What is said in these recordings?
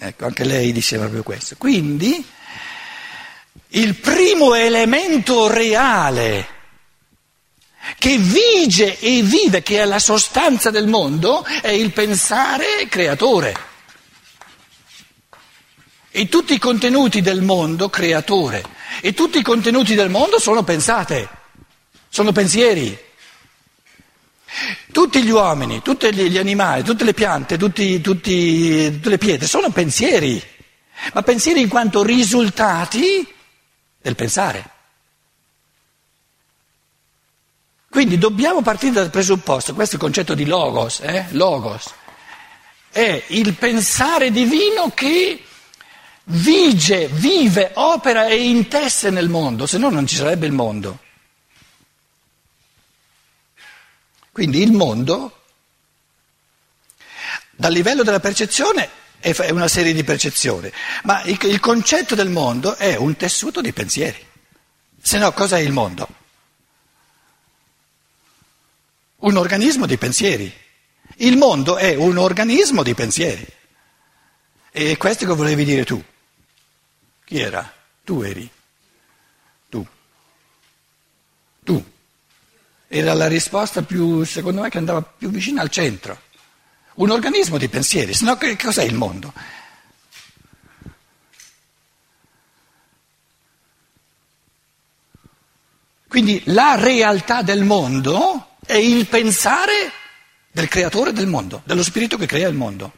Ecco, anche lei diceva proprio questo. Quindi il primo elemento reale che vige e vive, che è la sostanza del mondo, è il pensare creatore. E tutti i contenuti del mondo creatore. E tutti i contenuti del mondo sono pensate, sono pensieri. Tutti gli uomini, tutti gli animali, tutte le piante, tutti, tutti, tutte le pietre sono pensieri, ma pensieri in quanto risultati del pensare. Quindi dobbiamo partire dal presupposto, questo è il concetto di logos, eh? logos, è il pensare divino che vige, vive, opera e intesse nel mondo, se no non ci sarebbe il mondo. Quindi il mondo, dal livello della percezione, è una serie di percezioni, ma il concetto del mondo è un tessuto di pensieri. Se no, cos'è il mondo? Un organismo di pensieri. Il mondo è un organismo di pensieri. E questo che volevi dire tu. Chi era? Tu eri. Tu. Tu. Era la risposta più, secondo me, che andava più vicina al centro. Un organismo di pensieri, se no che cos'è il mondo? Quindi la realtà del mondo è il pensare del creatore del mondo, dello spirito che crea il mondo.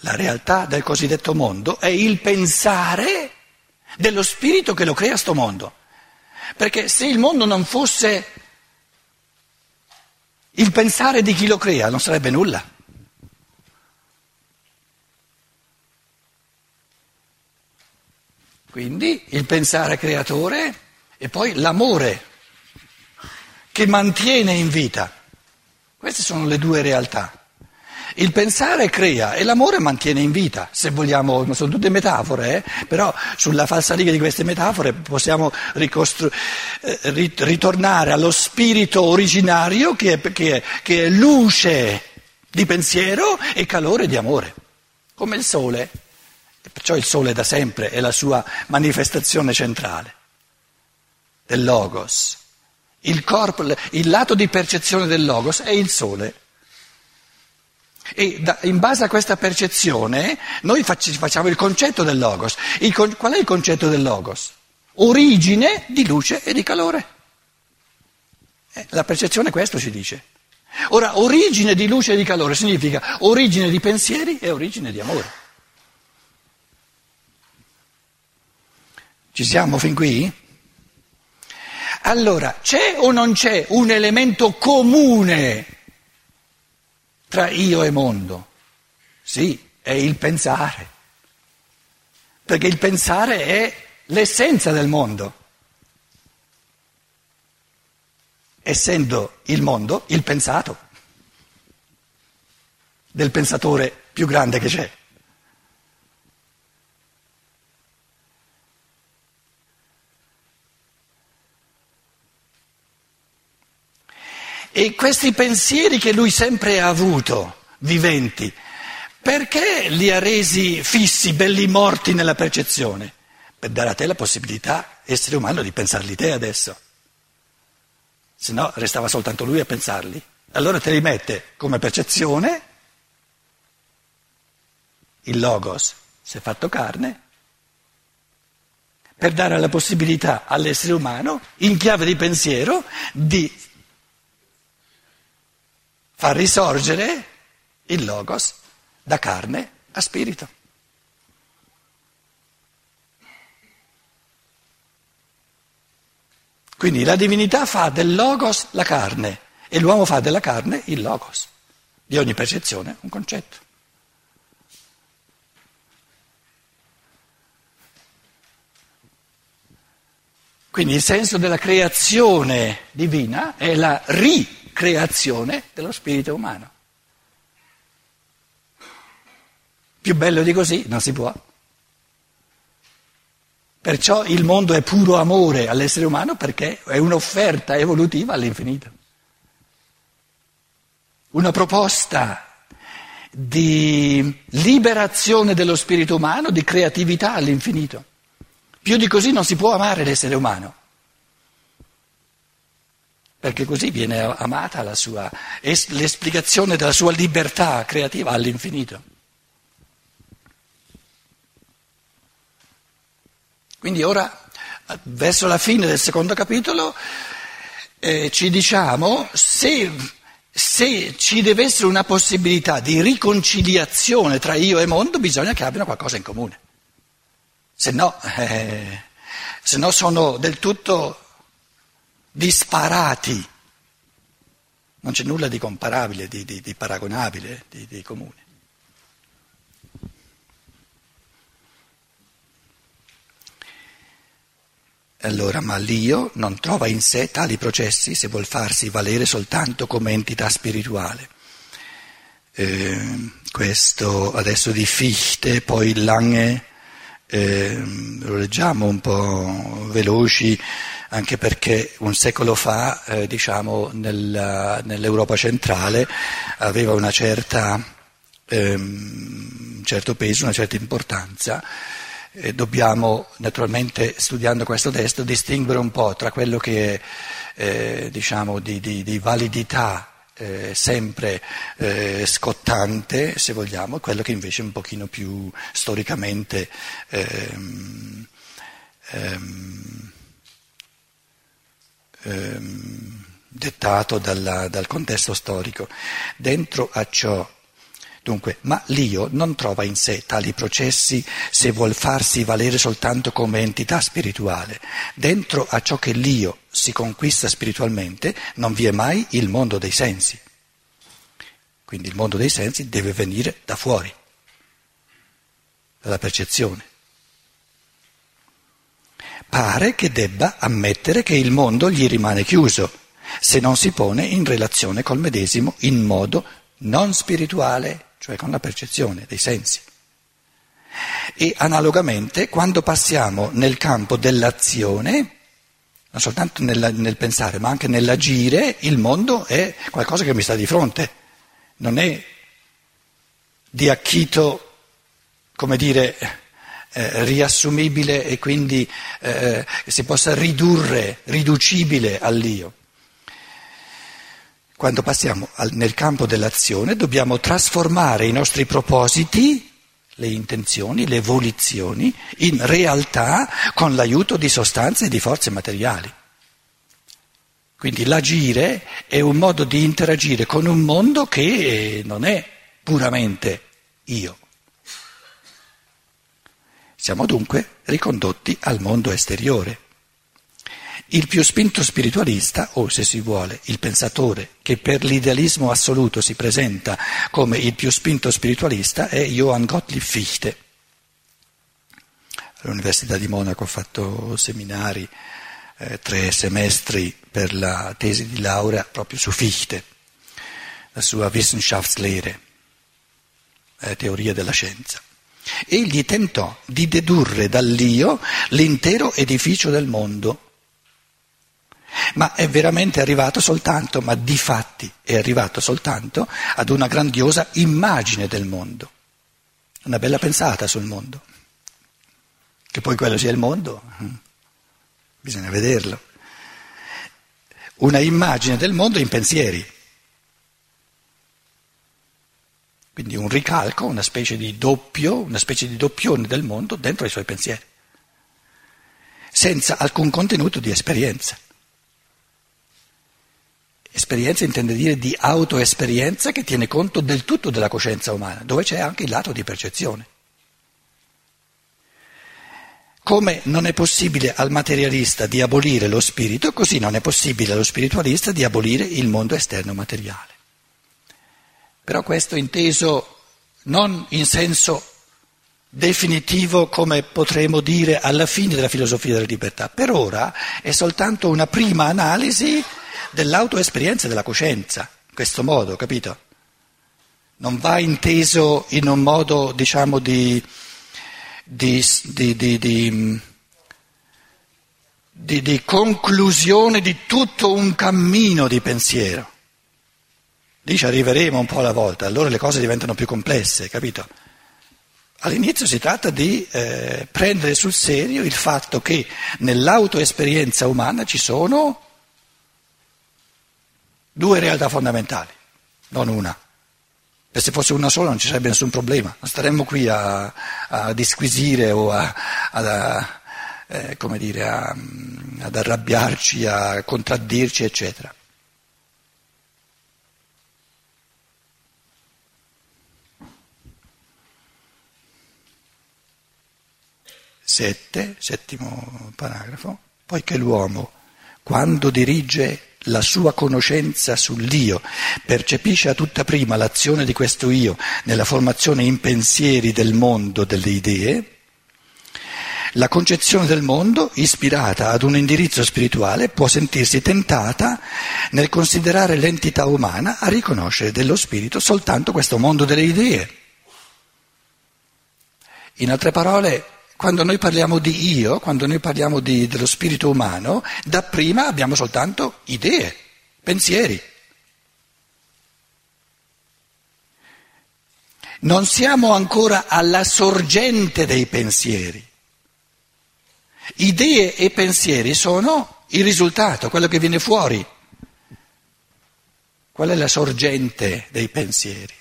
La realtà del cosiddetto mondo è il pensare dello spirito che lo crea sto mondo. Perché se il mondo non fosse il pensare di chi lo crea, non sarebbe nulla. Quindi il pensare creatore e poi l'amore che mantiene in vita. Queste sono le due realtà. Il pensare crea e l'amore mantiene in vita, se vogliamo, sono tutte metafore, eh? però sulla falsariga di queste metafore possiamo ricostru- eh, ritornare allo spirito originario che è, che, è, che è luce di pensiero e calore di amore, come il sole. Perciò il sole da sempre è la sua manifestazione centrale del logos. Il, corpo, il lato di percezione del logos è il sole. E da, in base a questa percezione noi facciamo il concetto del logos. Il, qual è il concetto del logos? Origine di luce e di calore. Eh, la percezione questo ci dice. Ora, origine di luce e di calore significa origine di pensieri e origine di amore. Ci siamo fin qui? Allora, c'è o non c'è un elemento comune tra io e mondo? Sì, è il pensare, perché il pensare è l'essenza del mondo. Essendo il mondo il pensato del pensatore più grande che c'è. E questi pensieri che lui sempre ha avuto, viventi, perché li ha resi fissi, belli morti nella percezione? Per dare a te la possibilità, essere umano, di pensarli te adesso. Se no restava soltanto lui a pensarli. Allora te li mette come percezione, il logos si è fatto carne, per dare la possibilità all'essere umano, in chiave di pensiero, di fa risorgere il logos da carne a spirito. Quindi la divinità fa del logos la carne e l'uomo fa della carne il logos, di ogni percezione un concetto. Quindi il senso della creazione divina è la ri creazione dello spirito umano. Più bello di così non si può. Perciò il mondo è puro amore all'essere umano perché è un'offerta evolutiva all'infinito. Una proposta di liberazione dello spirito umano, di creatività all'infinito. Più di così non si può amare l'essere umano, perché così viene amata la sua, l'esplicazione della sua libertà creativa all'infinito. Quindi ora, verso la fine del secondo capitolo, eh, ci diciamo se, se, ci deve essere una possibilità di riconciliazione tra io e mondo, bisogna che abbiano qualcosa in comune. Se no, eh, se no sono del tutto disparati. Non c'è nulla di comparabile, di, di, di paragonabile, di, di comune. Allora, ma l'io non trova in sé tali processi se vuol farsi valere soltanto come entità spirituale. Eh, questo adesso di Fichte, poi Lange, eh, lo leggiamo un po' veloci, anche perché un secolo fa, eh, diciamo, nella, nell'Europa centrale aveva ehm, un certo peso, una certa importanza. Eh, dobbiamo naturalmente, studiando questo testo, distinguere un po' tra quello che è eh, diciamo, di, di, di, validità eh, sempre eh, scottante, se vogliamo, e quello che invece è un pochino più storicamente ehm, ehm, ehm, dettato dalla, dal contesto storico. Dentro a ciò Dunque, ma l'io non trova in sé tali processi se vuol farsi valere soltanto come entità spirituale. Dentro a ciò che l'io si conquista spiritualmente non vi è mai il mondo dei sensi. Quindi il mondo dei sensi deve venire da fuori, dalla percezione. Pare che debba ammettere che il mondo gli rimane chiuso se non si pone in relazione col medesimo in modo non spirituale cioè con la percezione dei sensi. E analogamente, quando passiamo nel campo dell'azione, non soltanto nel, nel pensare, ma anche nell'agire, il mondo è qualcosa che mi sta di fronte, non è di acchito, come dire, eh, riassumibile e quindi eh, si possa ridurre, riducibile all'io. Quando passiamo al, nel campo dell'azione dobbiamo trasformare i nostri propositi, le intenzioni, le volizioni, in realtà con l'aiuto di sostanze e di forze materiali. Quindi l'agire è un modo di interagire con un mondo che non è puramente io. Siamo dunque ricondotti al mondo esteriore. Il più spinto spiritualista, o se si vuole, il pensatore che per l'idealismo assoluto si presenta come il più spinto spiritualista, è Johann Gottlieb Fichte. All'Università di Monaco ho fatto seminari, eh, tre semestri per la tesi di laurea proprio su Fichte, la sua Wissenschaftslehre, eh, teoria della scienza. Egli tentò di dedurre dall'io l'intero edificio del mondo ma è veramente arrivato soltanto, ma di fatti è arrivato soltanto ad una grandiosa immagine del mondo, una bella pensata sul mondo. Che poi quello sia il mondo, mm, bisogna vederlo. Una immagine del mondo in pensieri. Quindi un ricalco, una specie di doppio, una specie di doppione del mondo dentro i suoi pensieri, senza alcun contenuto di esperienza. Esperienza intende dire di autoesperienza che tiene conto del tutto della coscienza umana, dove c'è anche il lato di percezione. Come non è possibile al materialista di abolire lo spirito, così non è possibile allo spiritualista di abolire il mondo esterno materiale. Però questo inteso non in senso definitivo, come potremmo dire alla fine della filosofia della libertà. Per ora è soltanto una prima analisi dell'autoesperienza della coscienza, in questo modo, capito? Non va inteso in un modo, diciamo, di, di, di, di conclusione di tutto un cammino di pensiero. Lì ci arriveremo un po' alla volta, allora le cose diventano più complesse, capito? All'inizio si tratta di eh, prendere sul serio il fatto che nell'autoesperienza umana ci sono due realtà fondamentali, non una. E se fosse una sola non ci sarebbe nessun problema, non staremmo qui a, a disquisire o a, a, eh, dire, ad arrabbiarci, a contraddirci, eccetera. Sette, settimo paragrafo, poiché l'uomo, quando dirige la sua conoscenza sull'io, percepisce a tutta prima l'azione di questo io nella formazione in pensieri del mondo delle idee, la concezione del mondo, ispirata ad un indirizzo spirituale, può sentirsi tentata nel considerare l'entità umana a riconoscere dello spirito soltanto questo mondo delle idee. In altre parole, quando noi parliamo di io, quando noi parliamo di, dello spirito umano, dapprima abbiamo soltanto idee, pensieri. Non siamo ancora alla sorgente dei pensieri. Idee e pensieri sono il risultato, quello che viene fuori. Qual è la sorgente dei pensieri?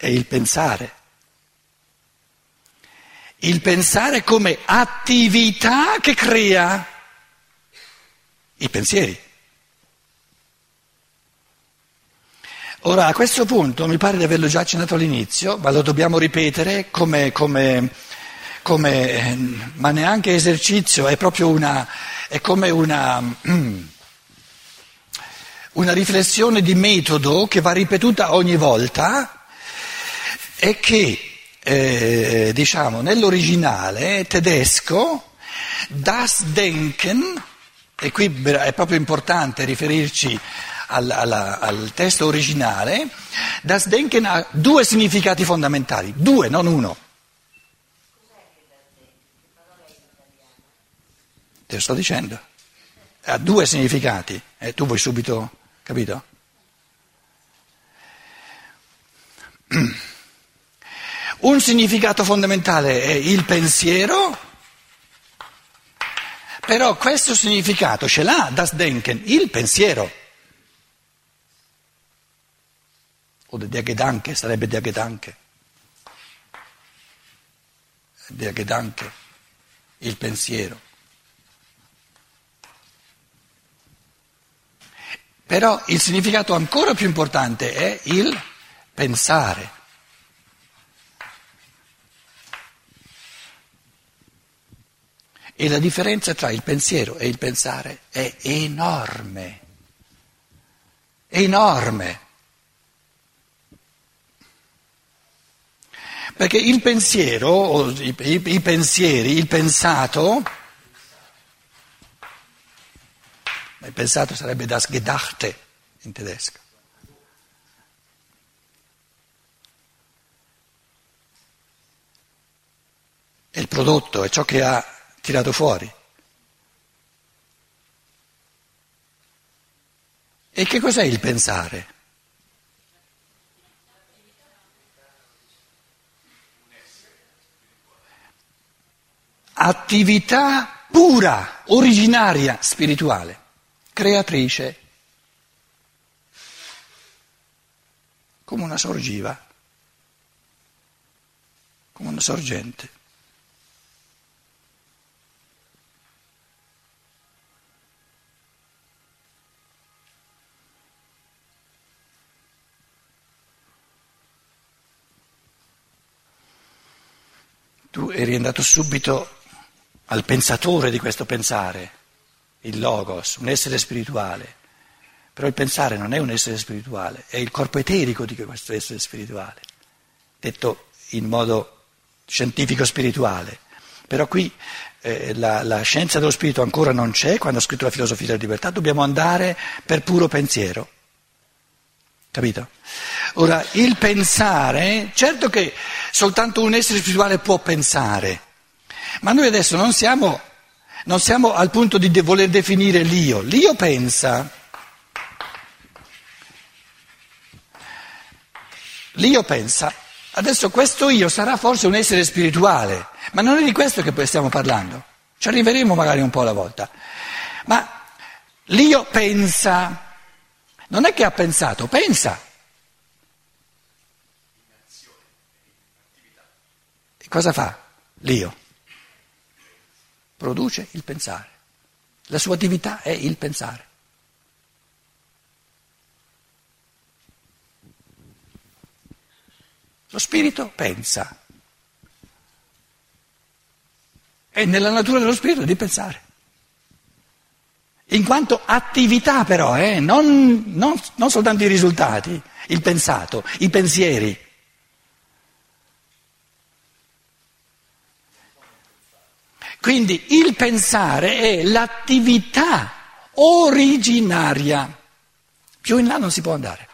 È il pensare. Il pensare come attività che crea i pensieri. Ora, a questo punto, mi pare di averlo già accennato all'inizio, ma lo dobbiamo ripetere come, come, come ma neanche esercizio, è proprio una, è come una, una riflessione di metodo che va ripetuta ogni volta è che eh, diciamo, nell'originale tedesco das Denken, e qui è proprio importante riferirci al, al, al testo originale, das Denken ha due significati fondamentali, due, non uno. Te lo sto dicendo. Ha due significati, eh, tu vuoi subito, capito? Un significato fondamentale è il pensiero, però questo significato ce l'ha das Denken, il pensiero. O der Gedanke, sarebbe der Gedanke. Der Gedanke, il pensiero. Però il significato ancora più importante è il pensare. E la differenza tra il pensiero e il pensare è enorme, enorme. Perché il pensiero, i, i, i pensieri, il pensato, il pensato sarebbe das Gedachte in tedesco. È il prodotto, è ciò che ha tirato fuori. E che cos'è il pensare? Attività pura, originaria, spirituale, creatrice, come una sorgiva, come una sorgente. Tu eri andato subito al pensatore di questo pensare, il logos, un essere spirituale. Però il pensare non è un essere spirituale, è il corpo eterico di questo essere spirituale, detto in modo scientifico spirituale. Però qui eh, la, la, scienza dello spirito ancora non c'è, quando ha scritto la filosofia della libertà dobbiamo andare per puro pensiero. Capito? Ora, il pensare, certo che soltanto un essere spirituale può pensare, Ma noi adesso non siamo, non siamo al punto di de- voler definire l'io. L'io pensa, l'io pensa, adesso questo io sarà forse un essere spirituale, ma non è di questo che stiamo parlando. Ci arriveremo magari un po' alla volta. Ma l'io pensa, non è che ha pensato, pensa. Cosa fa l'io? Produce il pensare. La sua attività è il pensare. Lo spirito pensa. È nella natura dello spirito di pensare. In quanto attività però, eh, non, non, non soltanto i risultati, il pensato, i pensieri. Quindi il pensare è l'attività originaria. Più in là non si può andare.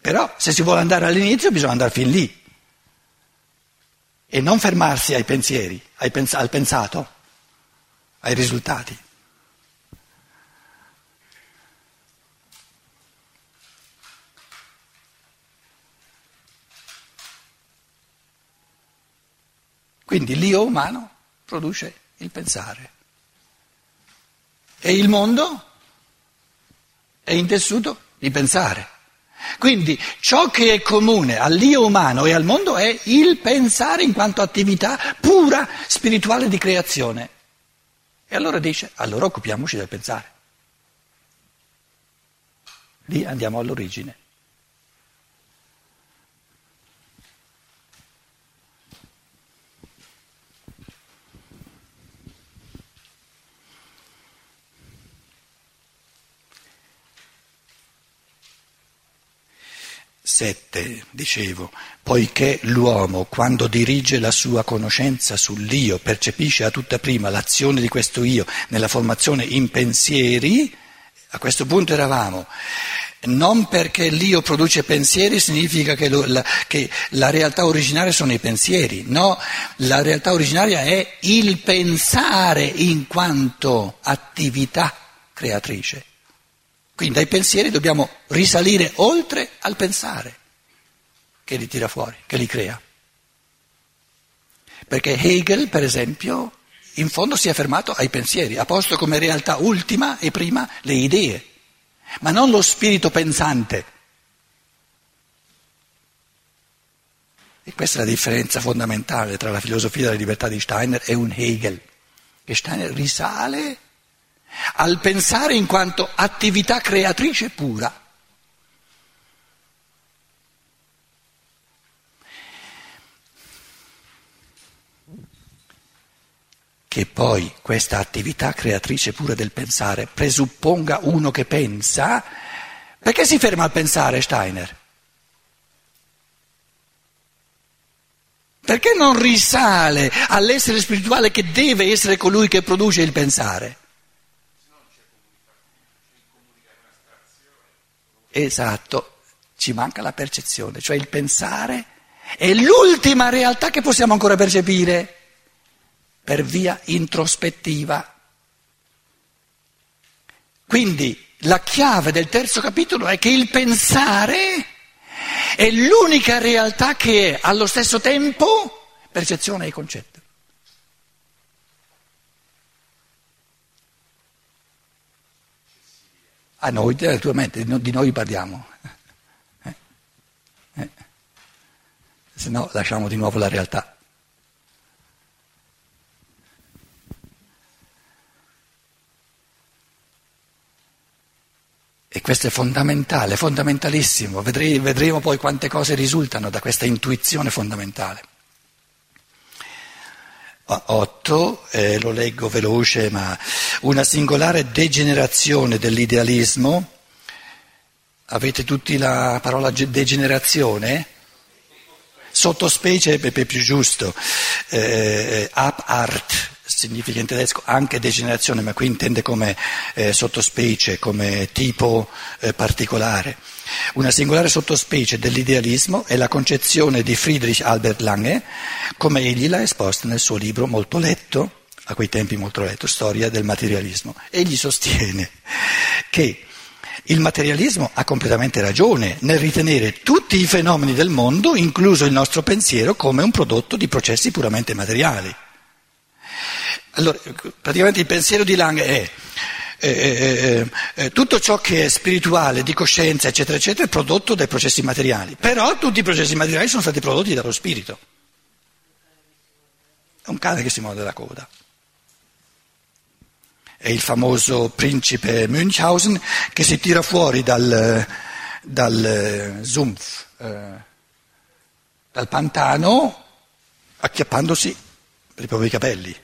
Però se si vuole andare all'inizio bisogna andare fin lì e non fermarsi ai pensieri, ai pens- al pensato, ai risultati. Quindi l'io umano produce il pensare e il mondo è intessuto di pensare. Quindi ciò che è comune all'io umano e al mondo è il pensare in quanto attività pura spirituale di creazione. E allora dice, allora occupiamoci del pensare. Lì andiamo all'origine. 7, dicevo, poiché l'uomo quando dirige la sua conoscenza sull'io percepisce a tutta prima l'azione di questo io nella formazione in pensieri, a questo punto eravamo, non perché l'io produce pensieri significa che, lo, la, che la realtà originaria sono i pensieri, no, la realtà originaria è il pensare in quanto attività creatrice. Quindi dai pensieri dobbiamo risalire oltre al pensare che li tira fuori, che li crea. Perché Hegel, per esempio, in fondo si è fermato ai pensieri, ha posto come realtà ultima e prima le idee, ma non lo spirito pensante. E questa è la differenza fondamentale tra la filosofia della libertà di Steiner e un Hegel, che Steiner risale al pensare in quanto attività creatrice pura. Che poi questa attività creatrice pura del pensare presupponga uno che pensa, perché si ferma al pensare Steiner? Perché non risale all'essere spirituale che deve essere colui che produce il pensare? Esatto, ci manca la percezione, cioè il pensare è l'ultima realtà che possiamo ancora percepire per via introspettiva. Quindi la chiave del terzo capitolo è che il pensare è l'unica realtà che è allo stesso tempo percezione e concetto. A noi, naturalmente, di noi parliamo. Eh? Eh? Se no lasciamo di nuovo la realtà. E questo è fondamentale, fondamentalissimo. Vedremo poi quante cose risultano da questa intuizione fondamentale. 8, eh, lo leggo veloce, ma una singolare degenerazione dell'idealismo. Avete tutti la parola degenerazione? Sottospecie è più giusto, eh, up art, significa in tedesco anche degenerazione, ma qui intende come eh, sottospecie, come tipo eh, particolare. Una singolare sottospecie dell'idealismo è la concezione di Friedrich Albert Lange, come egli l'ha esposta nel suo libro molto letto, a quei tempi molto letto, Storia del materialismo. Egli sostiene che il materialismo ha completamente ragione nel ritenere tutti i fenomeni del mondo, incluso il nostro pensiero, come un prodotto di processi puramente materiali. Allora, praticamente il pensiero di Lang è eh, eh, eh, tutto ciò che è spirituale, di coscienza, eccetera, eccetera, è prodotto dai processi materiali. Però tutti i processi materiali sono stati prodotti dallo spirito. È un cane che si muove la coda è il famoso principe Münchhausen che si tira fuori dal, dal Sumpf, eh, dal pantano, acchiappandosi per i capelli.